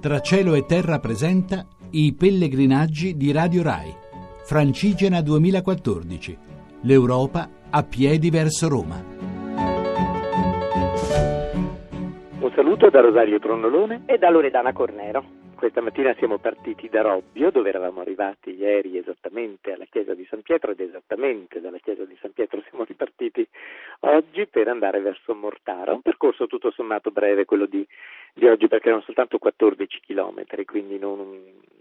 Tra cielo e terra presenta i pellegrinaggi di Radio Rai. Francigena 2014. L'Europa a piedi verso Roma. Un saluto da Rosario Tronnolone e da Loredana Cornero. Questa mattina siamo partiti da Robbio, dove eravamo arrivati ieri esattamente alla chiesa di San Pietro ed esattamente dalla chiesa di San Pietro siamo ripartiti oggi per andare verso Mortara. Un percorso tutto sommato breve quello di, di oggi perché erano soltanto 14 chilometri, quindi non,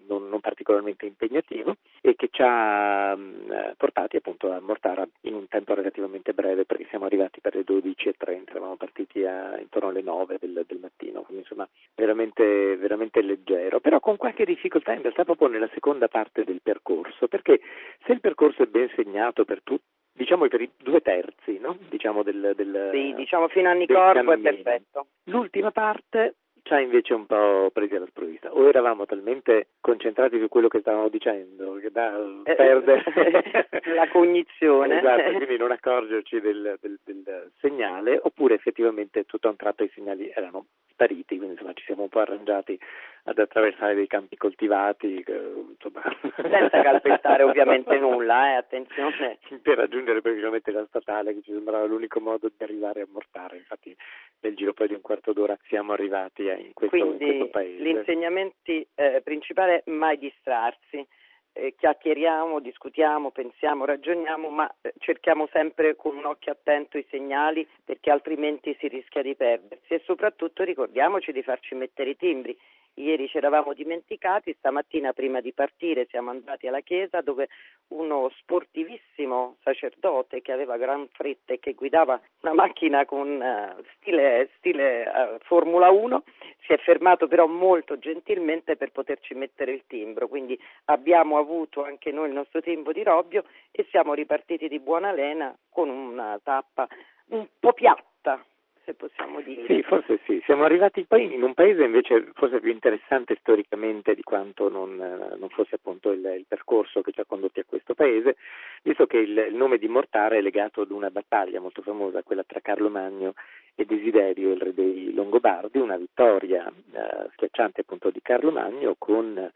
non, non, particolarmente impegnativo e che ci ha mh, portati appunto a Mortara in un tempo relativamente breve perché siamo arrivati per le 12.30, eravamo partiti a, intorno alle 9 del, del mattino, quindi insomma veramente, veramente leggero però con qualche difficoltà in realtà proprio nella seconda parte del percorso, perché se il percorso è ben segnato per tutti, diciamo per i due terzi, no? diciamo del, del, sì, diciamo fino a Nicorpo è perfetto. L'ultima parte ci ha invece un po' presi alla sprovvista. O eravamo talmente concentrati su quello che stavamo dicendo che da eh, perdere la cognizione. esatto, quindi non accorgerci del, del, del, segnale, oppure effettivamente tutto a un tratto i segnali erano spariti, quindi insomma ci siamo un po' arrangiati ad attraversare dei campi coltivati. Insomma. Senza calpestare ovviamente nulla, eh, attenzione. Per raggiungere praticamente la statale che ci sembrava l'unico modo di arrivare a Mortare, infatti nel giro poi di un quarto d'ora siamo arrivati in questo, Quindi, in questo paese. L'insegnamento eh, principale è mai distrarsi. Eh, chiacchieriamo, discutiamo, pensiamo, ragioniamo, ma eh, cerchiamo sempre con un occhio attento i segnali perché altrimenti si rischia di perdersi e soprattutto ricordiamoci di farci mettere i timbri ieri ci eravamo dimenticati, stamattina prima di partire siamo andati alla chiesa dove uno sportivissimo sacerdote che aveva gran fretta e che guidava una macchina con uh, stile, stile uh, Formula 1 si è fermato però molto gentilmente per poterci mettere il timbro, quindi abbiamo avuto anche noi il nostro timbro di Robbio e siamo ripartiti di buona lena con una tappa un po' piatta se possiamo dire. Sì, forse sì. Siamo arrivati poi in un paese invece forse più interessante storicamente di quanto non, non fosse appunto il, il, percorso che ci ha condotti a questo paese, visto che il, il, nome di Mortara è legato ad una battaglia molto famosa, quella tra Carlo Magno e Desiderio, il re dei Longobardi, una vittoria eh, schiacciante appunto di Carlo Magno con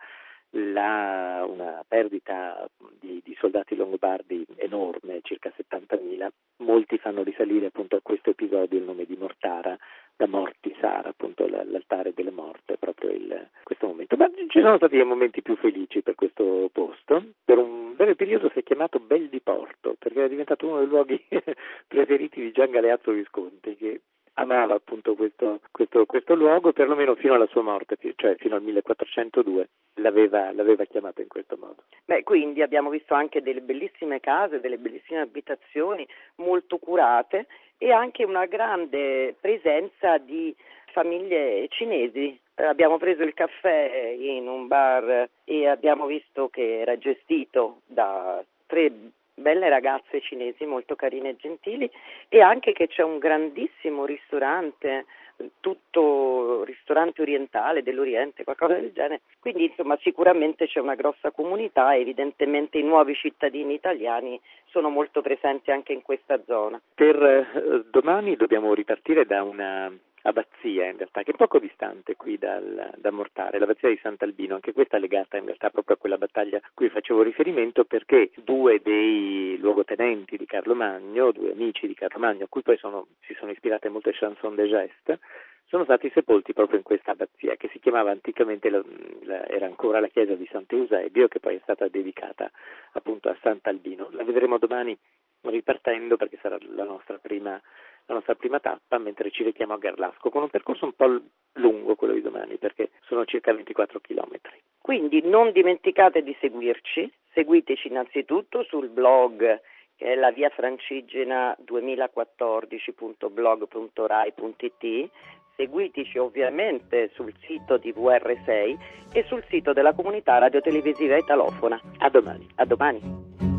la, una perdita di, di, soldati longobardi enorme, circa 70.000. Molti fanno risalire appunto a questo episodio il nome di Mortara, da Morti Sara, appunto l'altare delle morte, proprio il, questo momento. Ma ci sono stati dei momenti più felici per questo posto. Per un breve periodo si è chiamato Bel di Porto, perché è diventato uno dei luoghi preferiti di Gian Galeazzo Visconti, che amava appunto questo, questo, questo, luogo, perlomeno fino alla sua morte, cioè fino al 1402, l'aveva, l'aveva chiamato in questo modo. Beh, quindi abbiamo visto anche delle bellissime case, delle bellissime abitazioni molto curate e anche una grande presenza di famiglie cinesi. Abbiamo preso il caffè in un bar e abbiamo visto che era gestito da tre belle ragazze cinesi molto carine e gentili e anche che c'è un grandissimo ristorante tutto ristorante orientale dell'Oriente, qualcosa del genere. Quindi insomma sicuramente c'è una grossa comunità evidentemente i nuovi cittadini italiani sono molto presenti anche in questa zona. Per eh, domani dobbiamo ripartire da una abbazia in realtà, che è poco distante qui dal, da Mortare, l'abbazia di Sant'Albino, anche questa è legata in realtà proprio a quella battaglia a cui facevo riferimento perché due dei luogotenenti di Carlo Magno, due amici di Carlo Magno, a cui poi sono, si sono ispirate molte chanson de geste, sono stati sepolti proprio in questa abbazia che si chiamava anticamente, la, la, era ancora la chiesa di Sant'Eusebio che poi è stata dedicata appunto a Sant'Albino. La vedremo domani ripartendo perché sarà la nostra prima la nostra prima tappa mentre ci richiamo a Garlasco con un percorso un po' lungo quello di domani perché sono circa 24 km. Quindi non dimenticate di seguirci, seguiteci innanzitutto sul blog che è la via francigena 2014.blog.rai.it seguiteci ovviamente sul sito di VR6 e sul sito della comunità radiotelevisiva italofona. A domani. A domani.